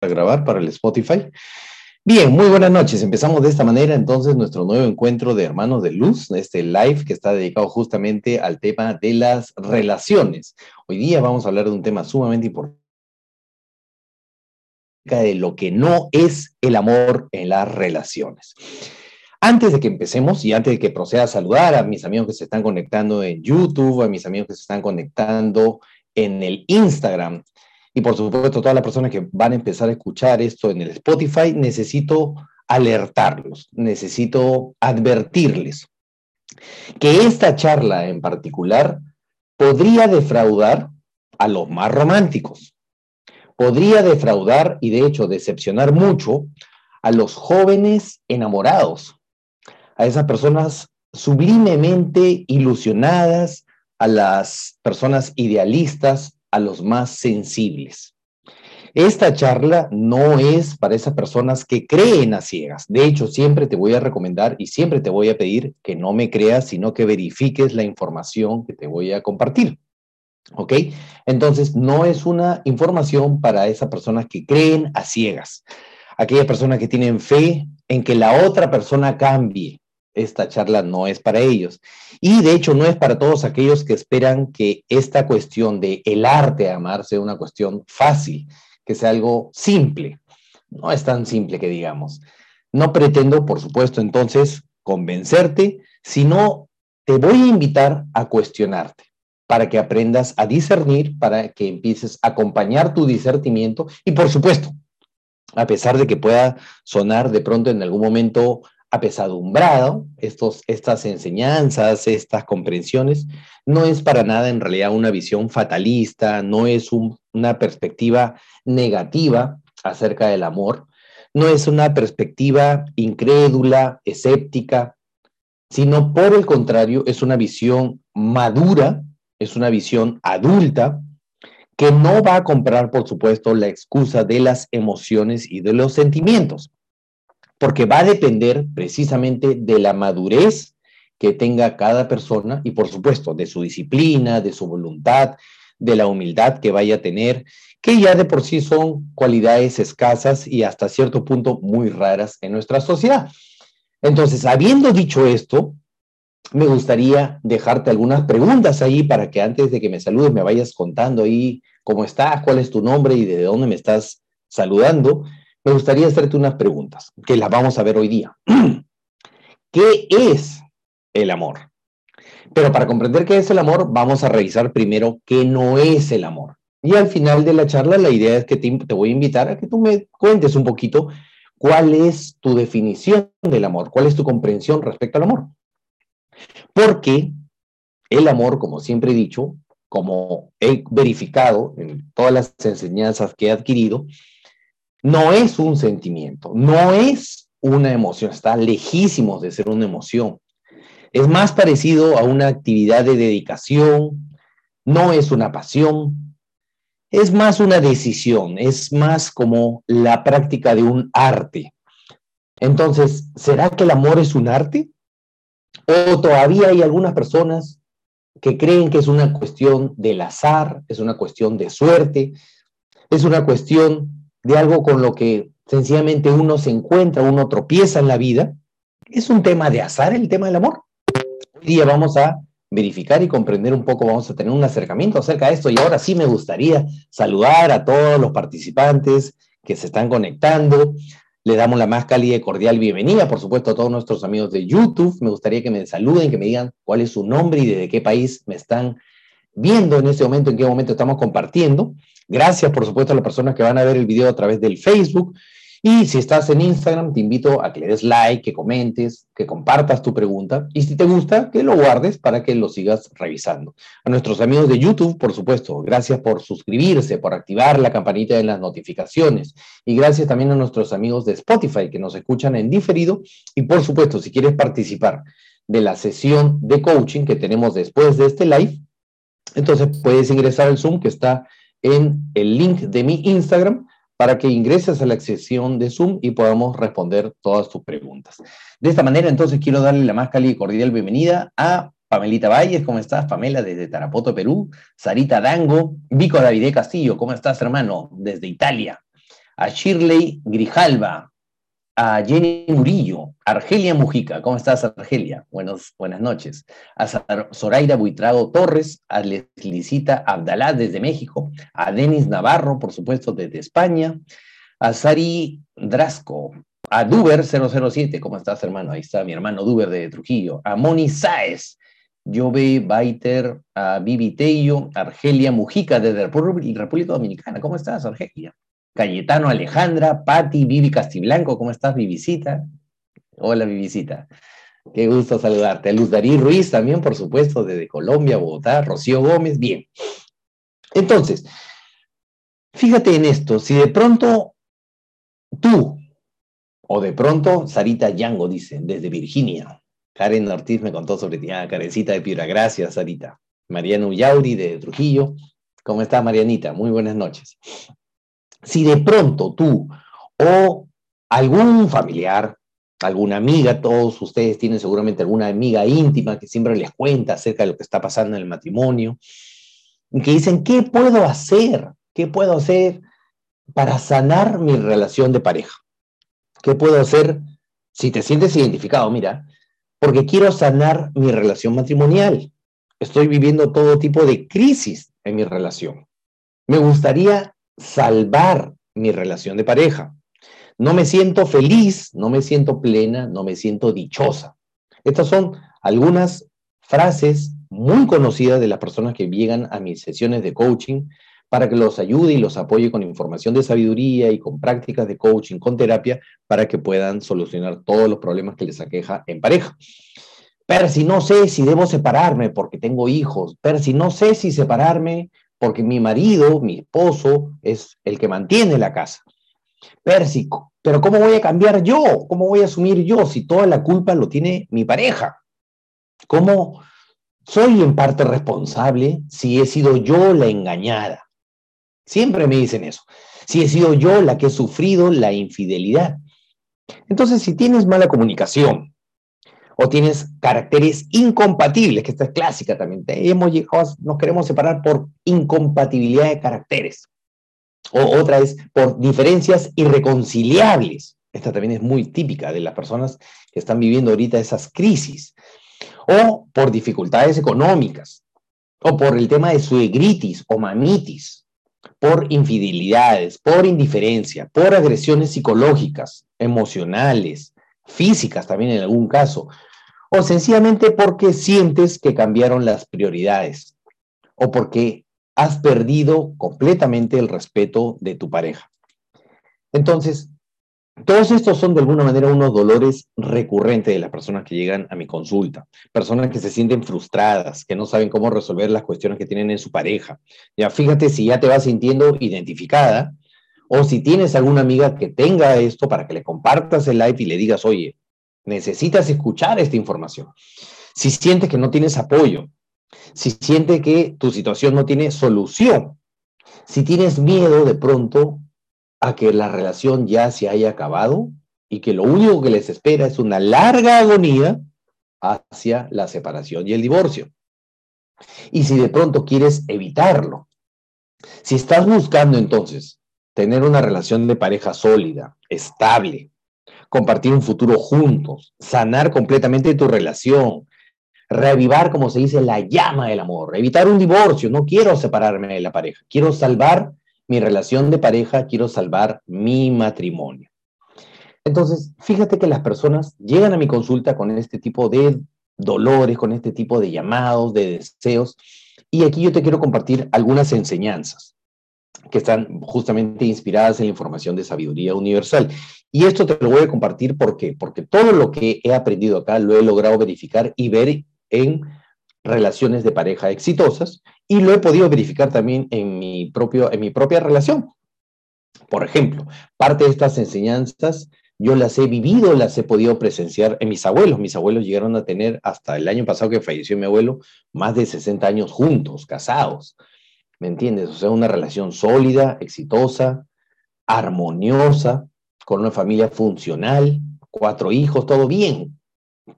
a grabar para el Spotify. Bien, muy buenas noches. Empezamos de esta manera entonces nuestro nuevo encuentro de Hermanos de Luz, este live que está dedicado justamente al tema de las relaciones. Hoy día vamos a hablar de un tema sumamente importante de lo que no es el amor en las relaciones. Antes de que empecemos y antes de que proceda a saludar a mis amigos que se están conectando en YouTube, a mis amigos que se están conectando en el Instagram, y por supuesto todas las personas que van a empezar a escuchar esto en el Spotify, necesito alertarlos, necesito advertirles que esta charla en particular podría defraudar a los más románticos, podría defraudar y de hecho decepcionar mucho a los jóvenes enamorados, a esas personas sublimemente ilusionadas, a las personas idealistas, a los más sensibles. Esta charla no es para esas personas que creen a ciegas. De hecho, siempre te voy a recomendar y siempre te voy a pedir que no me creas, sino que verifiques la información que te voy a compartir. ¿Ok? Entonces, no es una información para esas personas que creen a ciegas. Aquellas personas que tienen fe en que la otra persona cambie, esta charla no es para ellos. Y de hecho no es para todos aquellos que esperan que esta cuestión de el arte de amar sea una cuestión fácil, que sea algo simple. No es tan simple que digamos. No pretendo, por supuesto, entonces convencerte, sino te voy a invitar a cuestionarte para que aprendas a discernir, para que empieces a acompañar tu discernimiento y, por supuesto, a pesar de que pueda sonar de pronto en algún momento apesadumbrado, estos, estas enseñanzas, estas comprensiones, no es para nada en realidad una visión fatalista, no es una perspectiva negativa acerca del amor, no es una perspectiva incrédula, escéptica, sino por el contrario, es una visión madura, es una visión adulta, que no va a comprar, por supuesto, la excusa de las emociones y de los sentimientos porque va a depender precisamente de la madurez que tenga cada persona y por supuesto de su disciplina, de su voluntad, de la humildad que vaya a tener, que ya de por sí son cualidades escasas y hasta cierto punto muy raras en nuestra sociedad. Entonces, habiendo dicho esto, me gustaría dejarte algunas preguntas ahí para que antes de que me saludes me vayas contando ahí cómo estás, cuál es tu nombre y de dónde me estás saludando me gustaría hacerte unas preguntas, que las vamos a ver hoy día. ¿Qué es el amor? Pero para comprender qué es el amor, vamos a revisar primero qué no es el amor. Y al final de la charla, la idea es que te, voy a invitar a que tú me cuentes un poquito cuál es tu definición del amor, cuál es tu comprensión respecto al amor. Porque el amor, como siempre he dicho, como he verificado en todas las enseñanzas que he adquirido, no es un sentimiento, no es una emoción, está lejísimo de ser una emoción. Es más parecido a una actividad de dedicación, no es una pasión, es más una decisión, es más como la práctica de un arte. Entonces, ¿será que el amor es un arte? ¿O todavía hay algunas personas que creen que es una cuestión del azar, es una cuestión de suerte, es una cuestión de algo con lo que sencillamente uno se encuentra, uno tropieza en la vida, es un tema de azar el tema del amor. Hoy día vamos a verificar y comprender un poco, vamos a tener un acercamiento acerca de esto y ahora sí me gustaría saludar a todos los participantes que se están conectando. Le damos la más cálida y cordial bienvenida, por supuesto, a todos nuestros amigos de YouTube. Me gustaría que me saluden, que me digan cuál es su nombre y desde qué país me están viendo en este momento, en qué momento estamos compartiendo. Gracias, por supuesto, a las personas que van a ver el video a través del Facebook. Y si estás en Instagram, te invito a que le des like, que comentes, que compartas tu pregunta. Y si te gusta, que lo guardes para que lo sigas revisando. A nuestros amigos de YouTube, por supuesto, gracias por suscribirse, por activar la campanita de las notificaciones. Y gracias también a nuestros amigos de Spotify que nos escuchan en diferido. Y por supuesto, si quieres participar de la sesión de coaching que tenemos después de este live, entonces puedes ingresar al Zoom que está en el link de mi Instagram para que ingreses a la sesión de Zoom y podamos responder todas tus preguntas. De esta manera, entonces, quiero darle la más cálida y cordial bienvenida a Pamelita Valles, ¿cómo estás? Pamela, desde Tarapoto, Perú. Sarita Dango, Vico Davide Castillo, ¿cómo estás, hermano? Desde Italia. a Shirley Grijalva, a Jenny Murillo, Argelia Mujica, ¿cómo estás Argelia? Buenos, buenas noches. A Zoraida Buitrago Torres, a Leslicita Abdalá desde México, a Denis Navarro, por supuesto, desde España, a Sari Drasco, a Duber 007, ¿cómo estás hermano? Ahí está mi hermano Duber de Trujillo, a Moni Saez, Jove Baiter, a Vivi Tello, Argelia Mujica desde República Dominicana, ¿cómo estás Argelia? Cayetano Alejandra, Patti, Vivi Castiblanco, ¿cómo estás, Vivisita? Hola, Vivisita. Qué gusto saludarte. Luz Darí Ruiz también, por supuesto, desde Colombia, Bogotá, Rocío Gómez, bien. Entonces, fíjate en esto, si de pronto tú, o de pronto Sarita Yango dice, desde Virginia, Karen Ortiz me contó sobre ti, ah, Karencita de Piura, gracias Sarita. Mariano Ullauri de Trujillo, ¿cómo estás Marianita? Muy buenas noches. Si de pronto tú o algún familiar, alguna amiga, todos ustedes tienen seguramente alguna amiga íntima que siempre les cuenta acerca de lo que está pasando en el matrimonio, y que dicen, ¿qué puedo hacer? ¿Qué puedo hacer para sanar mi relación de pareja? ¿Qué puedo hacer si te sientes identificado? Mira, porque quiero sanar mi relación matrimonial. Estoy viviendo todo tipo de crisis en mi relación. Me gustaría salvar mi relación de pareja. No me siento feliz, no me siento plena, no me siento dichosa. Estas son algunas frases muy conocidas de las personas que llegan a mis sesiones de coaching para que los ayude y los apoye con información de sabiduría y con prácticas de coaching, con terapia, para que puedan solucionar todos los problemas que les aqueja en pareja. Pero si no sé si debo separarme porque tengo hijos, pero si no sé si separarme porque mi marido, mi esposo, es el que mantiene la casa. Pérsico, pero ¿cómo voy a cambiar yo? ¿Cómo voy a asumir yo si toda la culpa lo tiene mi pareja? ¿Cómo soy en parte responsable si he sido yo la engañada? Siempre me dicen eso. Si he sido yo la que he sufrido la infidelidad. Entonces, si tienes mala comunicación, o tienes caracteres incompatibles, que esta es clásica también. Hemos llegado, nos queremos separar por incompatibilidad de caracteres. O otra es por diferencias irreconciliables. Esta también es muy típica de las personas que están viviendo ahorita esas crisis. O por dificultades económicas. O por el tema de suegritis o mamitis. Por infidelidades, por indiferencia, por agresiones psicológicas, emocionales, físicas también en algún caso, o sencillamente porque sientes que cambiaron las prioridades o porque has perdido completamente el respeto de tu pareja. Entonces, todos estos son de alguna manera unos dolores recurrentes de las personas que llegan a mi consulta, personas que se sienten frustradas, que no saben cómo resolver las cuestiones que tienen en su pareja. Ya fíjate si ya te vas sintiendo identificada o si tienes alguna amiga que tenga esto para que le compartas el live y le digas, oye, Necesitas escuchar esta información. Si sientes que no tienes apoyo, si sientes que tu situación no tiene solución, si tienes miedo de pronto a que la relación ya se haya acabado y que lo único que les espera es una larga agonía hacia la separación y el divorcio. Y si de pronto quieres evitarlo, si estás buscando entonces tener una relación de pareja sólida, estable, compartir un futuro juntos, sanar completamente tu relación, reavivar, como se dice, la llama del amor, evitar un divorcio. No quiero separarme de la pareja, quiero salvar mi relación de pareja, quiero salvar mi matrimonio. Entonces, fíjate que las personas llegan a mi consulta con este tipo de dolores, con este tipo de llamados, de deseos, y aquí yo te quiero compartir algunas enseñanzas que están justamente inspiradas en la información de sabiduría universal. Y esto te lo voy a compartir ¿por porque todo lo que he aprendido acá lo he logrado verificar y ver en relaciones de pareja exitosas y lo he podido verificar también en mi, propio, en mi propia relación. Por ejemplo, parte de estas enseñanzas yo las he vivido, las he podido presenciar en mis abuelos. Mis abuelos llegaron a tener, hasta el año pasado que falleció mi abuelo, más de 60 años juntos, casados. ¿Me entiendes? O sea, una relación sólida, exitosa, armoniosa, con una familia funcional, cuatro hijos, todo bien.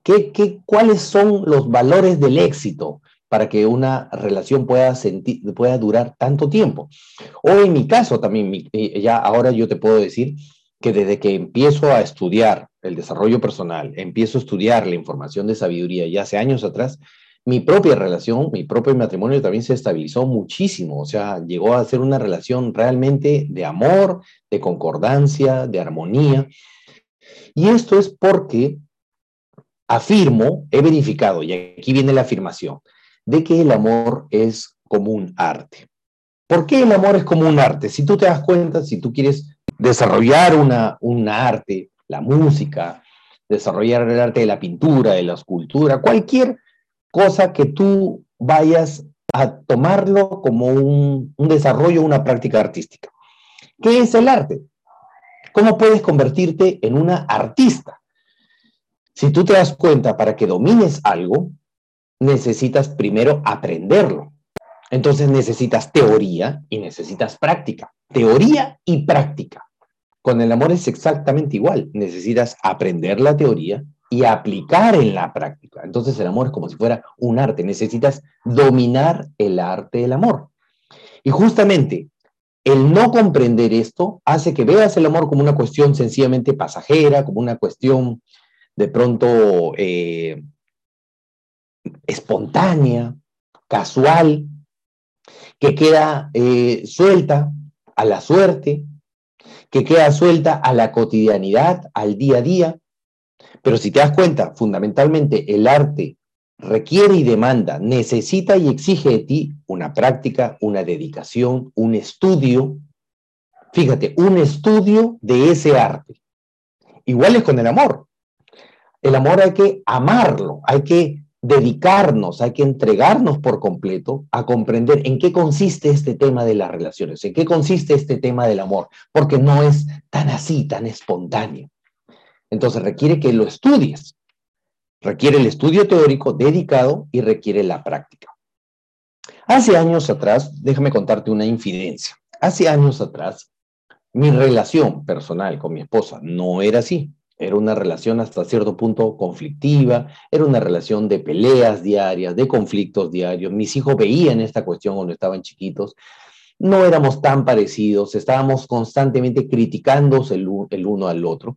¿Qué, qué, cuáles son los valores del éxito para que una relación pueda, sentir, pueda durar tanto tiempo. O en mi caso también, eh, ya ahora yo te puedo decir que desde que empiezo a estudiar el desarrollo personal, empiezo a estudiar la información de sabiduría ya hace años atrás, mi propia relación, mi propio matrimonio también se estabilizó muchísimo, o sea, llegó a ser una relación realmente de amor, de concordancia, de armonía. Y esto es porque afirmo, he verificado, y aquí viene la afirmación, de que el amor es como un arte. ¿Por qué el amor es como un arte? Si tú te das cuenta, si tú quieres desarrollar una, una arte, la música, desarrollar el arte de la pintura, de la escultura, cualquier cosa que tú vayas a tomarlo como un, un desarrollo, una práctica artística. ¿Qué es el arte? ¿Cómo puedes convertirte en una artista? Si tú te das cuenta, para que domines algo, necesitas primero aprenderlo. Entonces necesitas teoría y necesitas práctica. Teoría y práctica. Con el amor es exactamente igual. Necesitas aprender la teoría y aplicar en la práctica. Entonces el amor es como si fuera un arte. Necesitas dominar el arte del amor. Y justamente el no comprender esto hace que veas el amor como una cuestión sencillamente pasajera, como una cuestión de pronto eh, espontánea, casual, que queda eh, suelta a la suerte, que queda suelta a la cotidianidad, al día a día. Pero si te das cuenta, fundamentalmente el arte requiere y demanda, necesita y exige de ti una práctica, una dedicación, un estudio. Fíjate, un estudio de ese arte. Igual es con el amor. El amor hay que amarlo, hay que dedicarnos, hay que entregarnos por completo a comprender en qué consiste este tema de las relaciones, en qué consiste este tema del amor, porque no es tan así, tan espontáneo. Entonces requiere que lo estudies, requiere el estudio teórico dedicado y requiere la práctica. Hace años atrás, déjame contarte una infidencia. Hace años atrás, mi relación personal con mi esposa no era así. Era una relación hasta cierto punto conflictiva, era una relación de peleas diarias, de conflictos diarios. Mis hijos veían esta cuestión cuando estaban chiquitos. No éramos tan parecidos, estábamos constantemente criticándose el, uno al otro.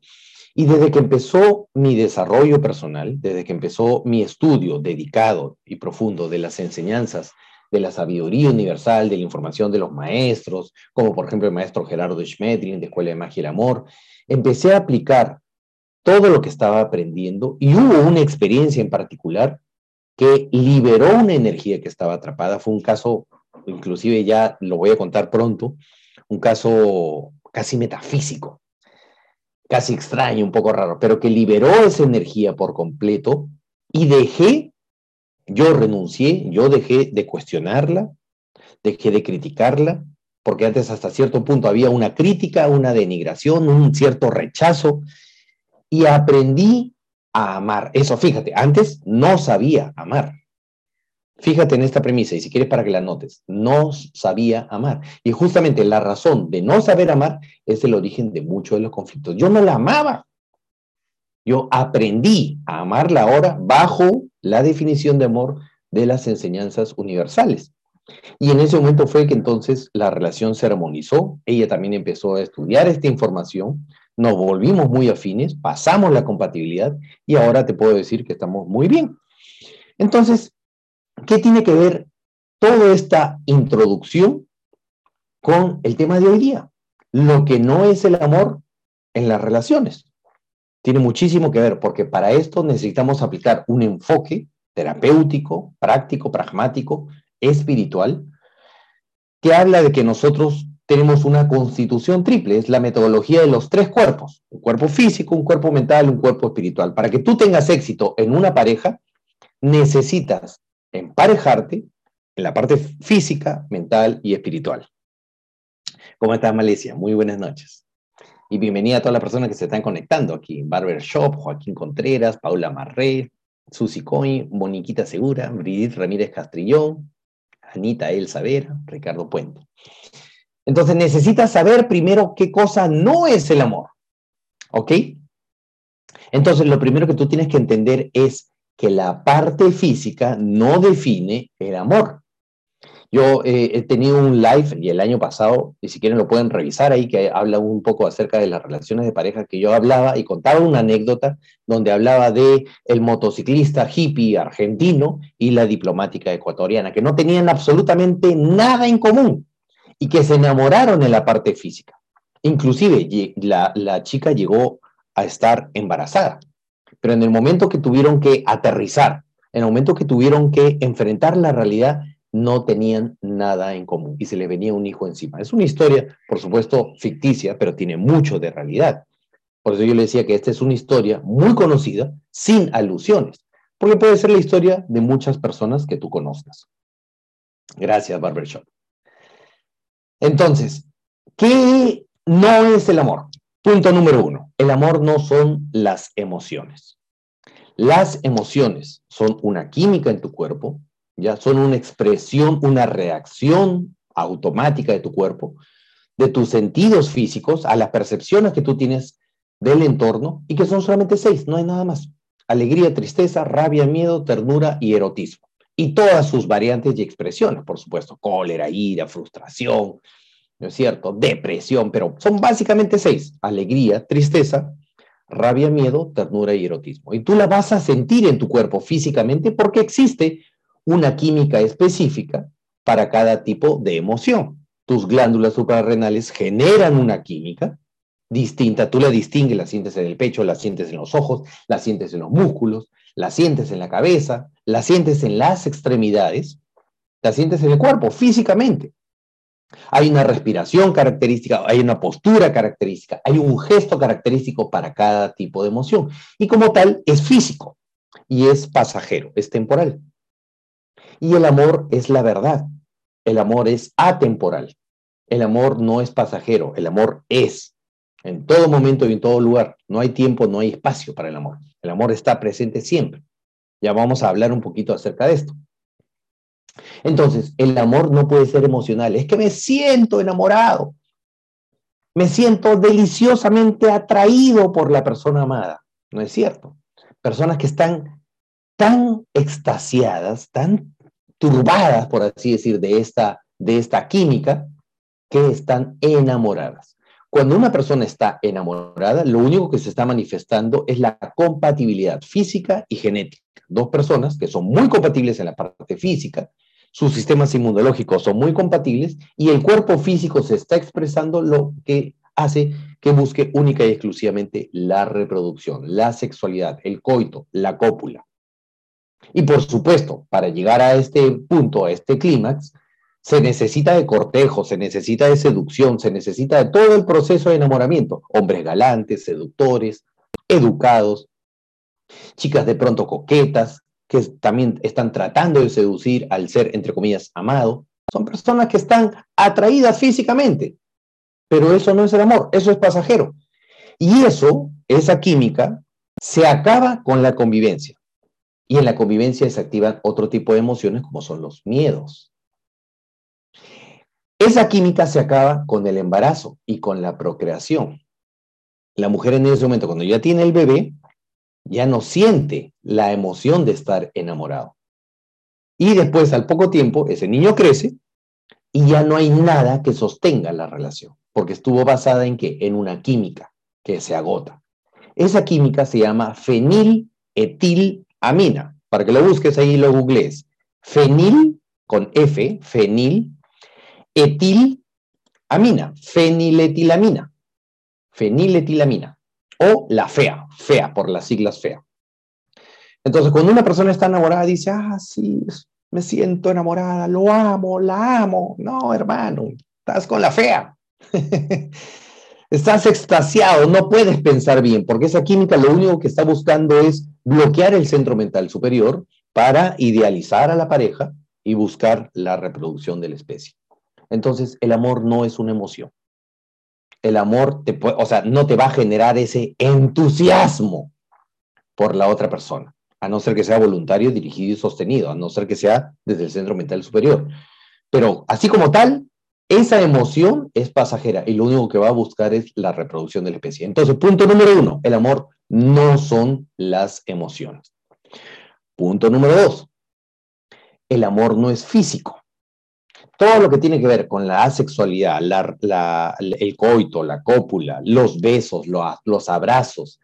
Y desde que empezó mi desarrollo personal, desde que empezó mi estudio dedicado y profundo de las enseñanzas de la sabiduría universal, de la información de los maestros, como por ejemplo el maestro Gerardo Schmedlin de Escuela de Magia y el Amor, empecé a aplicar todo lo que estaba aprendiendo y hubo una experiencia en particular que liberó una energía que estaba atrapada. Fue un caso, inclusive ya lo voy a contar pronto, un caso casi metafísico, casi extraño, un poco raro, pero que liberó esa energía por completo y dejé, yo renuncié, yo dejé de cuestionarla, dejé de criticarla, porque antes hasta cierto punto había una crítica, una denigración, un cierto rechazo, y aprendí a amar. Eso, fíjate, antes no sabía amar. Fíjate en esta premisa y si quieres para que la notes, no sabía amar. Y justamente la razón de no saber amar es el origen de muchos de los conflictos. Yo no la amaba. Yo aprendí a amarla ahora bajo la definición de amor de las enseñanzas universales. Y en ese momento fue que entonces la relación se armonizó. Ella también empezó a estudiar esta información nos volvimos muy afines, pasamos la compatibilidad y ahora te puedo decir que estamos muy bien. Entonces, ¿qué tiene que ver toda esta introducción con el tema de hoy día? Lo que no es el amor en las relaciones. Tiene muchísimo que ver porque para esto necesitamos aplicar un enfoque terapéutico, práctico, pragmático, espiritual, que habla de que nosotros tenemos una constitución triple, es la metodología de los tres cuerpos, un cuerpo físico, un cuerpo mental, un cuerpo espiritual. Para que tú tengas éxito en una pareja, necesitas emparejarte en la parte física, mental y espiritual. ¿Cómo estás, Malesia? Muy buenas noches. Y bienvenida a todas las personas que se están conectando aquí. Barber Shop, Joaquín Contreras, Paula Marré, Susi Coin, Moniquita Segura, Brigitte Ramírez Castrillón, Anita Elsa Vera, Ricardo Puente. Entonces necesitas saber primero qué cosa no es el amor. ¿Ok? Entonces lo primero que tú tienes que entender es que la parte física no define el amor. Yo eh, he tenido un live y el año pasado, y si quieren lo pueden revisar ahí, que habla un poco acerca de las relaciones de pareja que yo hablaba y contaba una anécdota donde hablaba de el motociclista hippie argentino y la diplomática ecuatoriana, que no tenían absolutamente nada en común y que se enamoraron en la parte física. Inclusive la, la chica llegó a estar embarazada, pero en el momento que tuvieron que aterrizar, en el momento que tuvieron que enfrentar la realidad, no tenían nada en común y se le venía un hijo encima. Es una historia, por supuesto, ficticia, pero tiene mucho de realidad. Por eso yo le decía que esta es una historia muy conocida, sin alusiones, porque puede ser la historia de muchas personas que tú conozcas. Gracias, Barbershop. Entonces, ¿qué no es el amor? Punto número uno, el amor no son las emociones. Las emociones son una química en tu cuerpo ya son una expresión, una reacción automática de tu cuerpo, de tus sentidos físicos, a las percepciones que tú tienes del entorno y que son solamente seis, no hay nada más. Alegría, tristeza, rabia, miedo, ternura y erotismo. Y todas sus variantes y expresiones, por supuesto, cólera, ira, frustración, ¿no es cierto? Depresión, pero son básicamente seis. Alegría, tristeza, rabia, miedo, ternura y erotismo. Y tú la vas a sentir en tu cuerpo físicamente porque existe una química específica para cada tipo de emoción. Tus glándulas suprarrenales generan una química distinta, tú la distingues, la sientes en el pecho, la sientes en los ojos, la sientes en los músculos, la sientes en la cabeza, la sientes en las extremidades, la sientes en el cuerpo, físicamente. Hay una respiración característica, hay una postura característica, hay un gesto característico para cada tipo de emoción. Y como tal, es físico y es pasajero, es temporal. Y el amor es la verdad. El amor es atemporal. El amor no es pasajero, el amor es. En todo momento y en todo lugar. No hay tiempo, no hay espacio para el amor. El amor está presente siempre. Ya vamos a hablar un poquito acerca de esto. Entonces, el amor no puede ser emocional. Es que me siento enamorado. Me siento deliciosamente atraído por la persona amada. No es cierto. Personas que están tan extasiadas, tan turbadas, por así decir, de esta, de esta química, que están enamoradas. Cuando una persona está enamorada, lo único que se está manifestando es la compatibilidad física y genética. Dos personas que son muy compatibles en la parte física, sus sistemas inmunológicos son muy compatibles y el cuerpo físico se está expresando lo que hace que busque única y exclusivamente la reproducción, la sexualidad, el coito, la cópula. Y por supuesto, para llegar a este punto, a este clímax, se necesita de cortejo, se necesita de seducción, se necesita de todo el proceso de enamoramiento. Hombres galantes, seductores, educados, chicas de pronto coquetas, que también están tratando de seducir al ser, entre comillas, amado. Son personas que están atraídas físicamente, pero eso no es el amor, eso es pasajero. Y eso, esa química, se acaba con la convivencia. Y en la convivencia se activan otro tipo de emociones como son los miedos. Esa química se acaba con el embarazo y con la procreación. La mujer en ese momento, cuando ya tiene el bebé, ya no siente la emoción de estar enamorado. Y después, al poco tiempo, ese niño crece y ya no hay nada que sostenga la relación, porque estuvo basada en qué? En una química que se agota. Esa química se llama feniletil amina, para que lo busques ahí lo googlees. Fenil, con F, fenil, etil, amina, feniletilamina, feniletilamina, o la FEA, FEA, por las siglas FEA. Entonces, cuando una persona está enamorada, dice, ah, sí, me siento enamorada, lo amo, la amo. No, hermano, estás con la FEA. Estás extasiado, no puedes pensar bien, porque esa química lo único que está buscando es bloquear el centro mental superior para idealizar a la pareja y buscar la reproducción de la especie. Entonces, el amor no es una emoción. El amor, te o sea, no te va a generar ese entusiasmo por la otra persona, a no ser que sea voluntario, dirigido y sostenido, a no ser que sea desde el centro mental superior. Pero así como tal, esa emoción es pasajera y lo único que va a buscar es la reproducción de la especie. Entonces, punto número uno, el amor no son las emociones. Punto número dos. El amor no es físico. Todo lo que tiene que ver con la asexualidad, el coito, la cópula, los besos, los abrazos,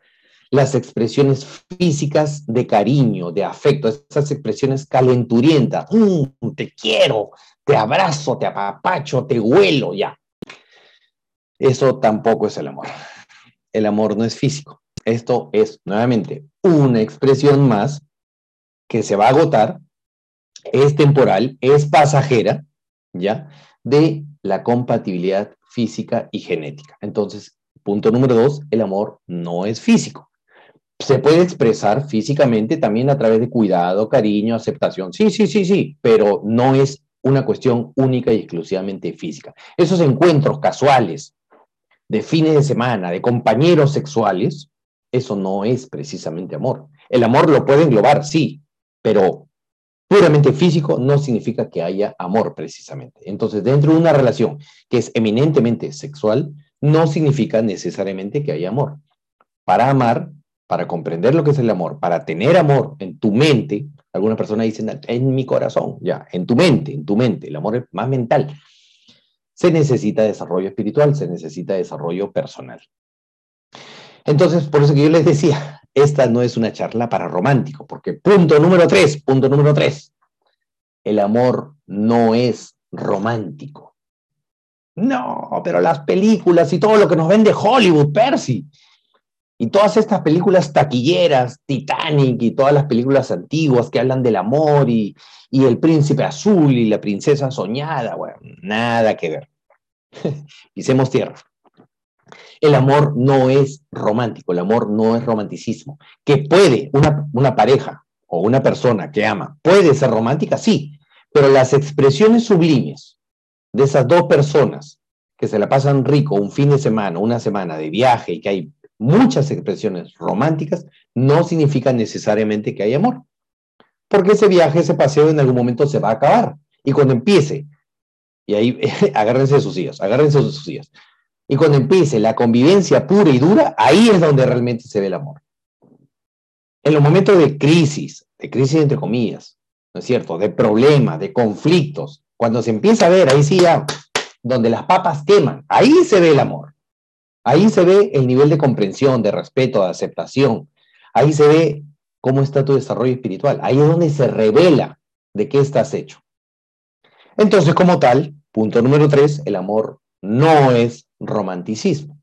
las expresiones físicas de cariño, de afecto, esas expresiones calenturientas, mm, te quiero, te abrazo, te apapacho, te huelo, ya. Eso tampoco es el amor. El amor no es físico. Esto es, nuevamente, una expresión más que se va a agotar, es temporal, es pasajera, ¿ya? De la compatibilidad física y genética. Entonces, punto número dos, el amor no es físico. Se puede expresar físicamente también a través de cuidado, cariño, aceptación. Sí, sí, sí, sí, pero no es una cuestión única y exclusivamente física. Esos encuentros casuales de fines de semana, de compañeros sexuales, eso no es precisamente amor. El amor lo puede englobar, sí, pero puramente físico no significa que haya amor precisamente. Entonces, dentro de una relación que es eminentemente sexual, no significa necesariamente que haya amor. Para amar, para comprender lo que es el amor, para tener amor en tu mente, algunas personas dicen en mi corazón, ya, en tu mente, en tu mente, el amor es más mental. Se necesita desarrollo espiritual, se necesita desarrollo personal. Entonces, por eso que yo les decía, esta no es una charla para romántico, porque punto número tres, punto número tres, el amor no es romántico. No, pero las películas y todo lo que nos vende Hollywood, Percy, y todas estas películas taquilleras, Titanic y todas las películas antiguas que hablan del amor y, el príncipe azul y la princesa soñada, bueno, nada que ver. Pisemos tierra. El amor no es romántico, el amor no es romanticismo. Que puede una, pareja o una persona que ama, puede ser romántica, sí, pero las expresiones sublimes de esas dos personas que se la pasan rico un fin de semana, una semana de viaje y que hay muchas expresiones románticas, no significa necesariamente que hay amor. Porque ese viaje, ese paseo en algún momento se va a acabar. Y cuando empiece, y ahí agárrense de sus hijos, agárrense de sus hijos, y cuando empiece la convivencia pura y dura, ahí es donde realmente se ve el amor. En los momentos de crisis, de crisis entre comillas, ¿no es cierto? De problemas, de conflictos, cuando se empieza a ver, ahí sí ya, donde las papas queman, ahí se ve el amor. Ahí se ve el nivel de comprensión, de respeto, de aceptación. Ahí se ve cómo está tu desarrollo espiritual. Ahí es donde se revela de qué estás hecho. Entonces, como tal, punto número tres, el amor no es romanticismo.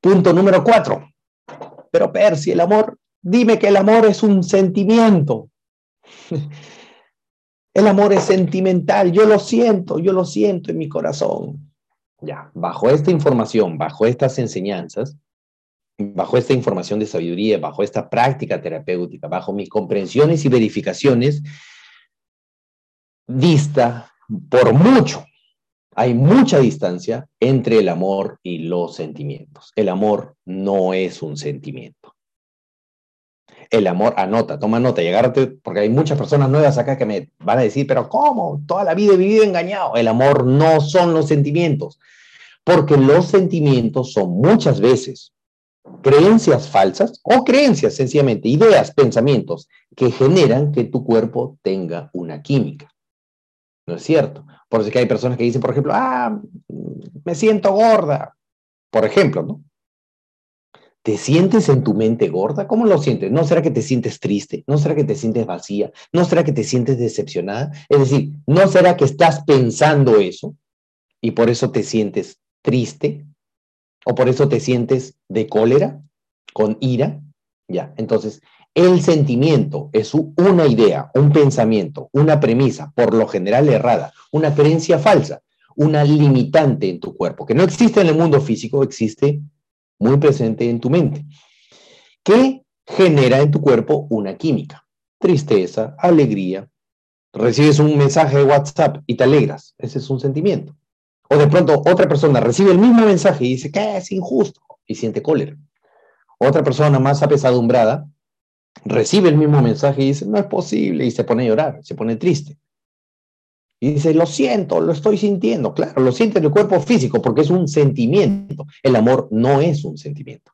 Punto número cuatro. Pero Percy, el amor, dime que el amor es un sentimiento. El amor es sentimental, yo lo siento, yo lo siento en mi corazón. Ya, bajo esta información, bajo estas enseñanzas, bajo esta información de sabiduría, bajo esta práctica terapéutica, bajo mis comprensiones y verificaciones, dista por mucho hay mucha distancia entre el amor y los sentimientos. El amor no es un sentimiento. El amor, anota, toma nota agárrate, porque hay muchas personas nuevas acá que me van a decir, pero ¿cómo? Toda la vida he vivido engañado. El amor no son los sentimientos, porque los sentimientos son muchas veces creencias falsas o creencias sencillamente, ideas, pensamientos que generan que tu cuerpo tenga una química. ¿No es cierto? Por eso es que hay personas que dicen, por ejemplo, ah, me siento gorda. Por ejemplo, ¿no? ¿Te sientes en tu mente gorda? ¿Cómo lo sientes? ¿No será que te sientes triste? ¿No será que te sientes vacía? ¿No será que te sientes decepcionada? Es decir, ¿no será que estás pensando eso y por eso te sientes triste? ¿O por eso te sientes de cólera, con ira? Ya, entonces, el sentimiento es una idea, un pensamiento, una premisa, por lo general errada, una creencia falsa, una limitante en tu cuerpo, que no existe en el mundo físico, existe muy presente en tu mente, que genera en tu cuerpo una química, tristeza, alegría. Recibes un mensaje de WhatsApp y te alegras, ese es un sentimiento. O de pronto otra persona recibe el mismo mensaje y dice que es injusto y siente cólera. Otra persona más apesadumbrada recibe el mismo mensaje y dice, no es posible, y se pone a llorar, se pone triste. Y dice, lo siento, lo estoy sintiendo. Claro, lo siente en el cuerpo físico porque es un sentimiento. El amor no es un sentimiento.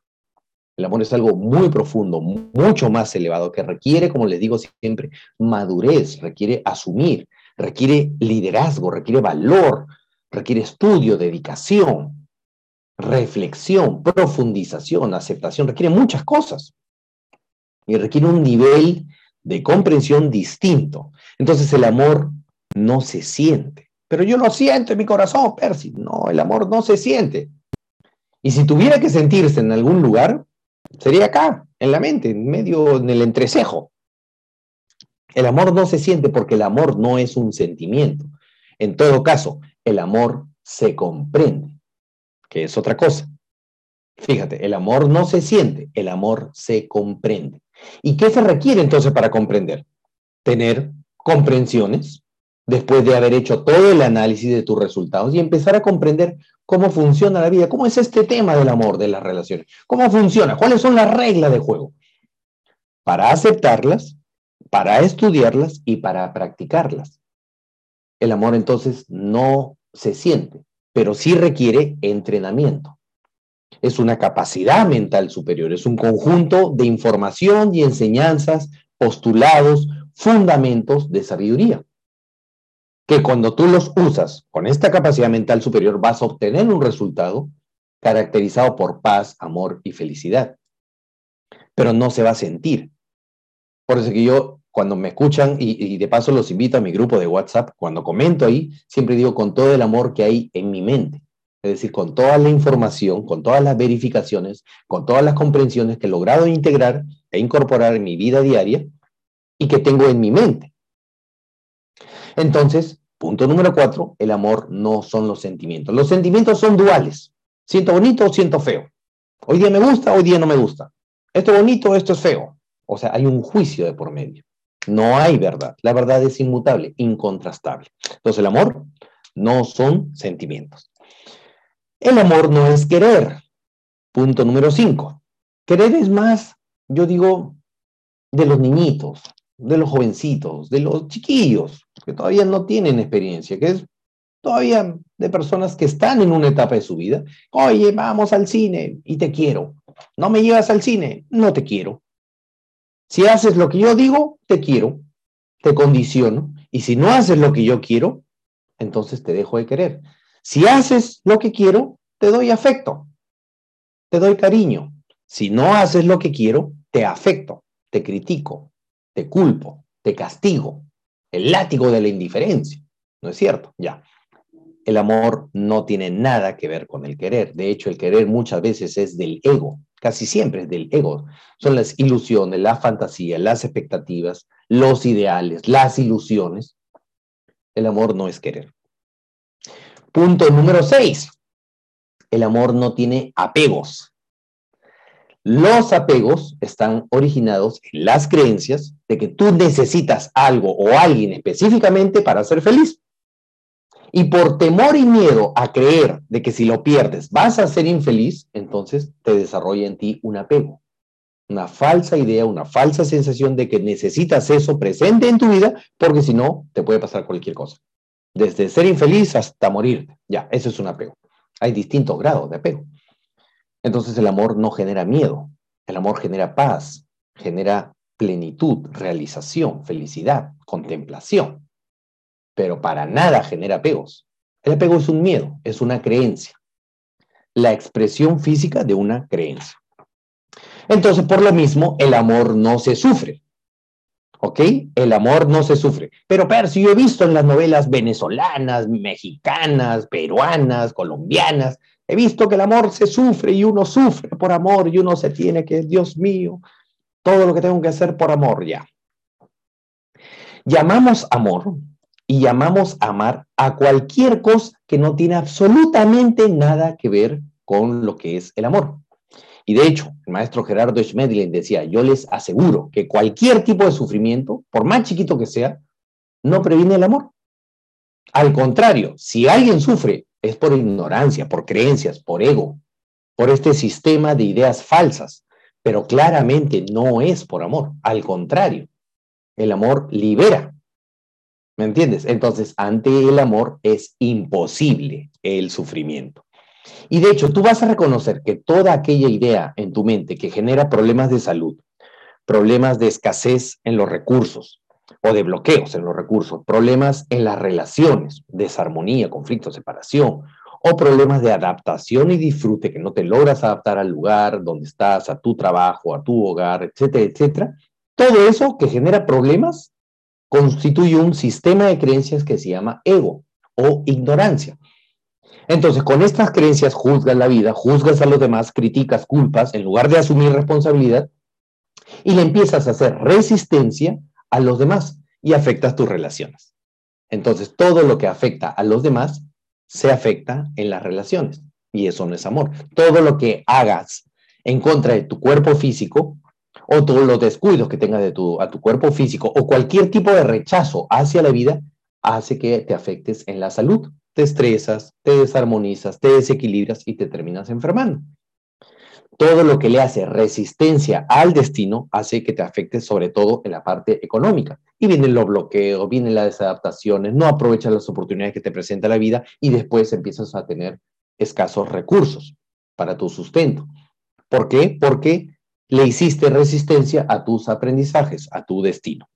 El amor es algo muy profundo, mucho más elevado, que requiere, como les digo siempre, madurez, requiere asumir, requiere liderazgo, requiere valor, requiere estudio, dedicación, reflexión, profundización, aceptación, requiere muchas cosas. Y requiere un nivel de comprensión distinto. Entonces el amor no se siente. Pero yo lo siento en mi corazón, Percy. No, el amor no se siente. Y si tuviera que sentirse en algún lugar, sería acá, en la mente, en medio, en el entrecejo. El amor no se siente porque el amor no es un sentimiento. En todo caso, el amor se comprende, que es otra cosa. Fíjate, el amor no se siente, el amor se comprende. ¿Y qué se requiere entonces para comprender? Tener comprensiones después de haber hecho todo el análisis de tus resultados y empezar a comprender cómo funciona la vida, cómo es este tema del amor, de las relaciones, cómo funciona, cuáles son las reglas de juego, para aceptarlas, para estudiarlas y para practicarlas. El amor entonces no se siente, pero sí requiere entrenamiento. Es una capacidad mental superior, es un conjunto de información y enseñanzas, postulados, fundamentos de sabiduría que cuando tú los usas con esta capacidad mental superior vas a obtener un resultado caracterizado por paz, amor y felicidad. Pero no se va a sentir. Por eso que yo, cuando me escuchan, y, de paso los invito a mi grupo de WhatsApp, cuando comento ahí, siempre digo con todo el amor que hay en mi mente. Es decir, con toda la información, con todas las verificaciones, con todas las comprensiones que he logrado integrar e incorporar en mi vida diaria y que tengo en mi mente. Entonces, punto número cuatro, el amor no son los sentimientos. Los sentimientos son duales. Siento bonito o siento feo. Hoy día me gusta, hoy día no me gusta. Esto es bonito, esto es feo. O sea, hay un juicio de por medio. No hay verdad. La verdad es inmutable, incontrastable. Entonces, el amor no son sentimientos. El amor no es querer. Punto número cinco. Querer es más, yo digo, de los niñitos, de los jovencitos, de los chiquillos, que todavía no tienen experiencia, que es todavía de personas que están en una etapa de su vida. Oye, vamos al cine y te quiero. No me llevas al cine, no te quiero. Si haces lo que yo digo, te quiero, te condiciono. Y si no haces lo que yo quiero, entonces te dejo de querer. Si haces lo que quiero, te doy afecto, te doy cariño. Si no haces lo que quiero, te afecto, te critico, te culpo, te castigo, el látigo de la indiferencia. ¿No es cierto? Ya. El amor no tiene nada que ver con el querer. De hecho, el querer muchas veces es del ego, casi siempre es del ego. Son las ilusiones, la fantasía, las expectativas, los ideales, las ilusiones. El amor no es querer. Punto número seis. El amor no tiene apegos. Los apegos están originados en las creencias de que tú necesitas algo o alguien específicamente para ser feliz. Y por temor y miedo a creer de que si lo pierdes vas a ser infeliz, entonces te desarrolla en ti un apego. Una falsa idea, una falsa sensación de que necesitas eso presente en tu vida, porque si no, te puede pasar cualquier cosa. Desde ser infeliz hasta morirte. Ya, eso es un apego. Hay distintos grados de apego. Entonces el amor no genera miedo, el amor genera paz, genera plenitud, realización, felicidad, contemplación, pero para nada genera apegos. El apego es un miedo, es una creencia, la expresión física de una creencia. Entonces, por lo mismo, el amor no se sufre. ¿Ok? El amor no se sufre. Pero, si yo he visto en las novelas venezolanas, mexicanas, peruanas, colombianas, He visto que el amor se sufre y uno sufre por amor y uno se tiene que, Dios mío, todo lo que tengo que hacer por amor ya. Llamamos amor y llamamos amar a cualquier cosa que no tiene absolutamente nada que ver con lo que es el amor. Y de hecho, el maestro Gerardo Schmedlin decía, yo les aseguro que cualquier tipo de sufrimiento, por más chiquito que sea, no previene el amor. Al contrario, si alguien sufre es por ignorancia, por creencias, por ego, por este sistema de ideas falsas, pero claramente no es por amor, al contrario, el amor libera. ¿Me entiendes? Entonces, ante el amor es imposible el sufrimiento. Y de hecho, tú vas a reconocer que toda aquella idea en tu mente que genera problemas de salud, problemas de escasez en los recursos o de bloqueos en los recursos, problemas en las relaciones, desarmonía, conflicto, separación, o problemas de adaptación y disfrute que no te logras adaptar al lugar donde estás, a tu trabajo, a tu hogar, etcétera, etcétera. Todo eso que genera problemas constituye un sistema de creencias que se llama ego o ignorancia. Entonces, con estas creencias juzgas la vida, juzgas a los demás, criticas, culpas, en lugar de asumir responsabilidad, y le empiezas a hacer resistencia a los demás y afectas tus relaciones. Entonces, todo lo que afecta a los demás se afecta en las relaciones y eso no es amor. Todo lo que hagas en contra de tu cuerpo físico o todos los descuidos que tengas de tu, a tu cuerpo físico o cualquier tipo de rechazo hacia la vida hace que te afectes en la salud. Te estresas, te desarmonizas, te desequilibras y te terminas enfermando todo lo que le hace resistencia al destino hace que te afecte sobre todo en la parte económica. Y vienen los bloqueos, vienen las desadaptaciones, no aprovechas las oportunidades que te presenta la vida y después empiezas a tener escasos recursos para tu sustento. ¿Por qué? Porque le hiciste resistencia a tus aprendizajes, a tu destino.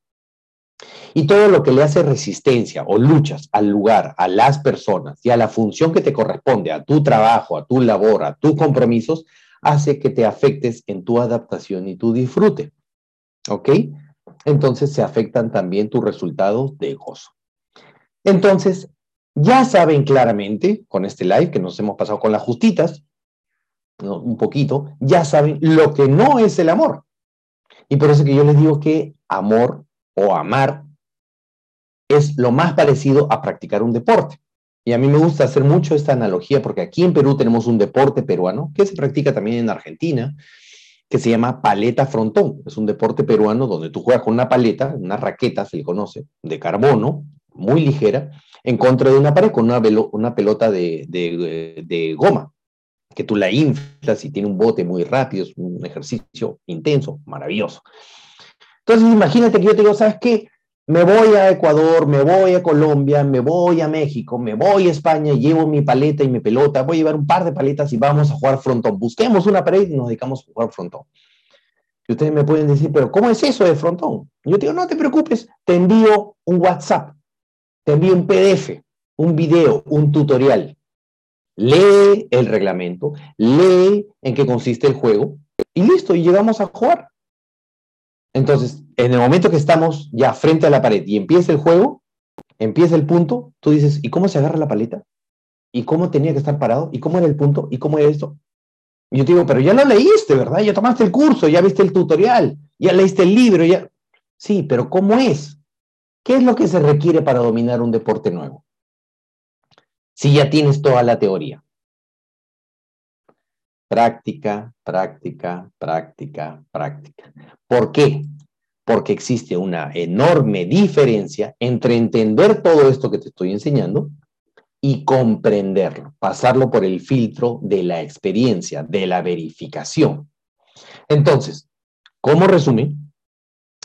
Y todo lo que le hace resistencia o luchas al lugar, a las personas y a la función que te corresponde, a tu trabajo, a tu labor, a tus compromisos, hace que te afectes en tu adaptación y tu disfrute. ¿Ok? Entonces se afectan también tus resultados de gozo. Entonces, ya saben claramente con este live que nos hemos pasado con las justitas, un poquito, ya saben lo que no es el amor. Y por eso que yo les digo que amor o amar es lo más parecido a practicar un deporte. Y a mí me gusta hacer mucho esta analogía porque aquí en Perú tenemos un deporte peruano que se practica también en Argentina, que se llama paleta frontón. Es un deporte peruano donde tú juegas con una paleta, una raqueta, se le conoce, de carbono, muy ligera, en contra de una pared con una, una pelota de, de, de goma, que tú la inflas y tiene un bote muy rápido, es un ejercicio intenso, maravilloso. Entonces imagínate que yo te digo, ¿sabes qué? me voy a Ecuador, me voy a Colombia, me voy a México, me voy a España, llevo mi paleta y mi pelota, voy a llevar un par de paletas y vamos a jugar frontón. Busquemos una pared y nos dedicamos a jugar frontón. Y ustedes me pueden decir, pero ¿cómo es eso de frontón? Yo digo, no te preocupes, te envío un WhatsApp, te envío un PDF, un video, un tutorial. Lee el reglamento, lee en qué consiste el juego y listo, y llegamos a jugar. Entonces, en el momento que estamos ya frente a la pared y empieza el juego, empieza el punto, tú dices, ¿y cómo se agarra la paleta? ¿Y cómo tenía que estar parado? ¿Y cómo era el punto? ¿Y cómo era esto? Y yo te digo, pero ya lo leíste, ¿verdad? Ya tomaste el curso, ya viste el tutorial, ya leíste el libro, ya... Sí, pero ¿cómo es? ¿Qué es lo que se requiere para dominar un deporte nuevo? Si ya tienes toda la teoría. Práctica, práctica, práctica, práctica. ¿Por qué? Porque existe una enorme diferencia entre entender todo esto que te estoy enseñando y comprenderlo, pasarlo por el filtro de la experiencia, de la verificación. Entonces, como resumen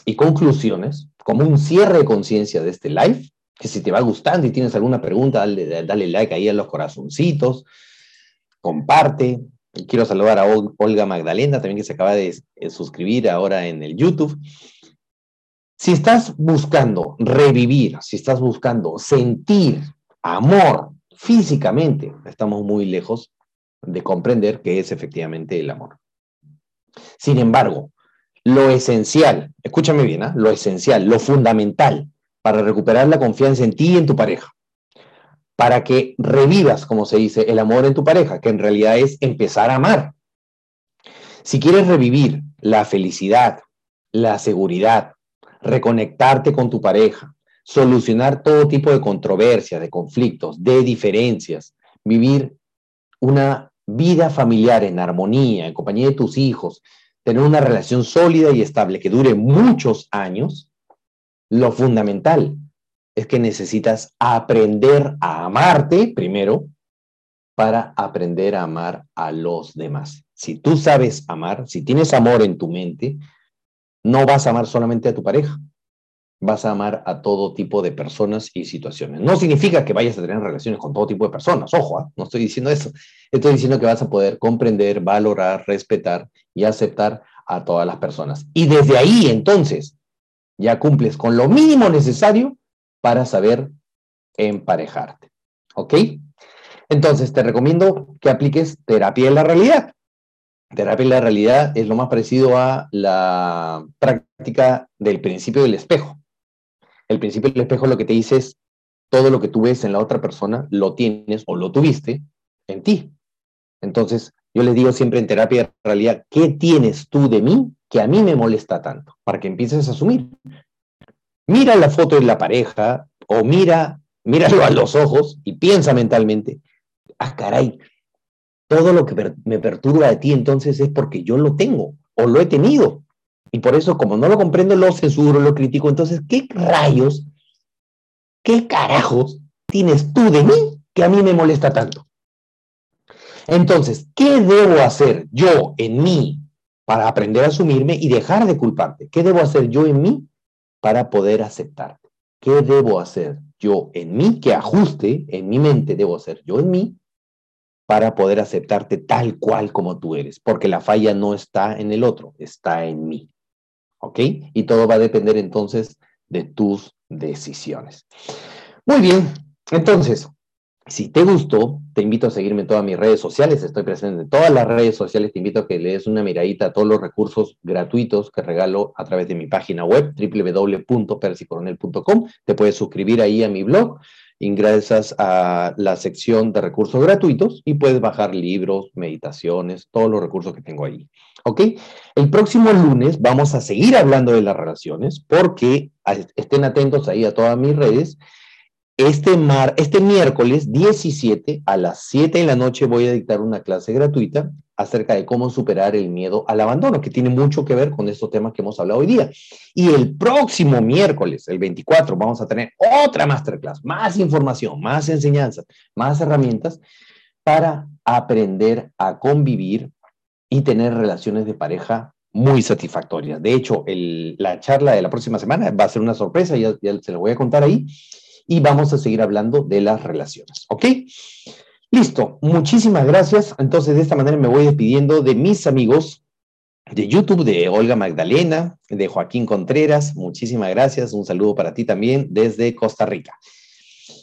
y conclusiones, como un cierre de conciencia de este live, que si te va gustando y tienes alguna pregunta, dale, dale like ahí a los corazoncitos, comparte, Quiero saludar a Olga Magdalena, también que se acaba de suscribir ahora en el YouTube. Si estás buscando revivir, si estás buscando sentir amor físicamente, estamos muy lejos de comprender qué es efectivamente el amor. Sin embargo, lo esencial, escúchame bien, ¿ah? lo esencial, lo fundamental para recuperar la confianza en ti y en tu pareja, para que revivas, como se dice, el amor en tu pareja, que en realidad es empezar a amar. Si quieres revivir la felicidad, la seguridad, reconectarte con tu pareja, solucionar todo tipo de controversias, de conflictos, de diferencias, vivir una vida familiar en armonía, en compañía de tus hijos, tener una relación sólida y estable que dure muchos años, lo fundamental es que necesitas aprender a amarte primero para aprender a amar a los demás. Si tú sabes amar, si tienes amor en tu mente, no vas a amar solamente a tu pareja, vas a amar a todo tipo de personas y situaciones. No significa que vayas a tener relaciones con todo tipo de personas, ojo, ¿ah? no estoy diciendo eso. Estoy diciendo que vas a poder comprender, valorar, respetar y aceptar a todas las personas. Y desde ahí, entonces, ya cumples con lo mínimo necesario para saber emparejarte. ¿Ok? Entonces, te recomiendo que apliques terapia en la realidad. Terapia en la realidad es lo más parecido a la práctica del principio del espejo. El principio del espejo lo que te dice es, todo lo que tú ves en la otra persona lo tienes o lo tuviste en ti. Entonces, yo les digo siempre en terapia de realidad, ¿qué tienes tú de mí que a mí me molesta tanto? Para que empieces a asumir. Mira la foto de la pareja o mira, míralo a los ojos y piensa mentalmente, ah, caray, todo lo que me perturba de ti entonces es porque yo lo tengo o lo he tenido. Y por eso, como no lo comprendo, lo censuro, lo critico. Entonces, ¿qué rayos, qué carajos tienes tú de mí que a mí me molesta tanto? Entonces, ¿qué debo hacer yo en mí para aprender a asumirme y dejar de culparte? ¿Qué debo hacer yo en mí para poder aceptarte? ¿Qué debo hacer yo en mí? ¿Qué ajuste en mi mente debo hacer yo en mí para poder aceptarte tal cual como tú eres? Porque la falla no está en el otro, está en mí. ¿Ok? Y todo va a depender entonces de tus decisiones. Muy bien, entonces, si te gustó, te invito a seguirme en todas mis redes sociales. Estoy presente en todas las redes sociales. Te invito a que le des una miradita a todos los recursos gratuitos que regalo a través de mi página web, www.persicoronel.com. Te puedes suscribir ahí a mi blog. Ingresas a la sección de recursos gratuitos y puedes bajar libros, meditaciones, todos los recursos que tengo ahí. ¿Ok? El próximo lunes vamos a seguir hablando de las relaciones porque estén atentos ahí a todas mis redes este, mar, este miércoles 17 a las 7 de la noche voy a dictar una clase gratuita acerca de cómo superar el miedo al abandono, que tiene mucho que ver con estos temas que hemos hablado hoy día. Y el próximo miércoles, el 24, vamos a tener otra masterclass, más información, más enseñanzas, más herramientas para aprender a convivir y tener relaciones de pareja muy satisfactorias. De hecho, la charla de la próxima semana va a ser una sorpresa, ya, ya se lo voy a contar ahí y vamos a seguir hablando de las relaciones, ¿ok? Listo, muchísimas gracias. Entonces, de esta manera me voy despidiendo de mis amigos de YouTube, de Olga Magdalena, de Joaquín Contreras. Muchísimas gracias. Un saludo para ti también desde Costa Rica.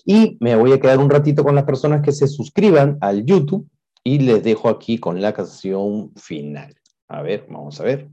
Y me voy a quedar un ratito con las personas que se suscriban al YouTube y les dejo aquí con la canción final. A ver, vamos a ver.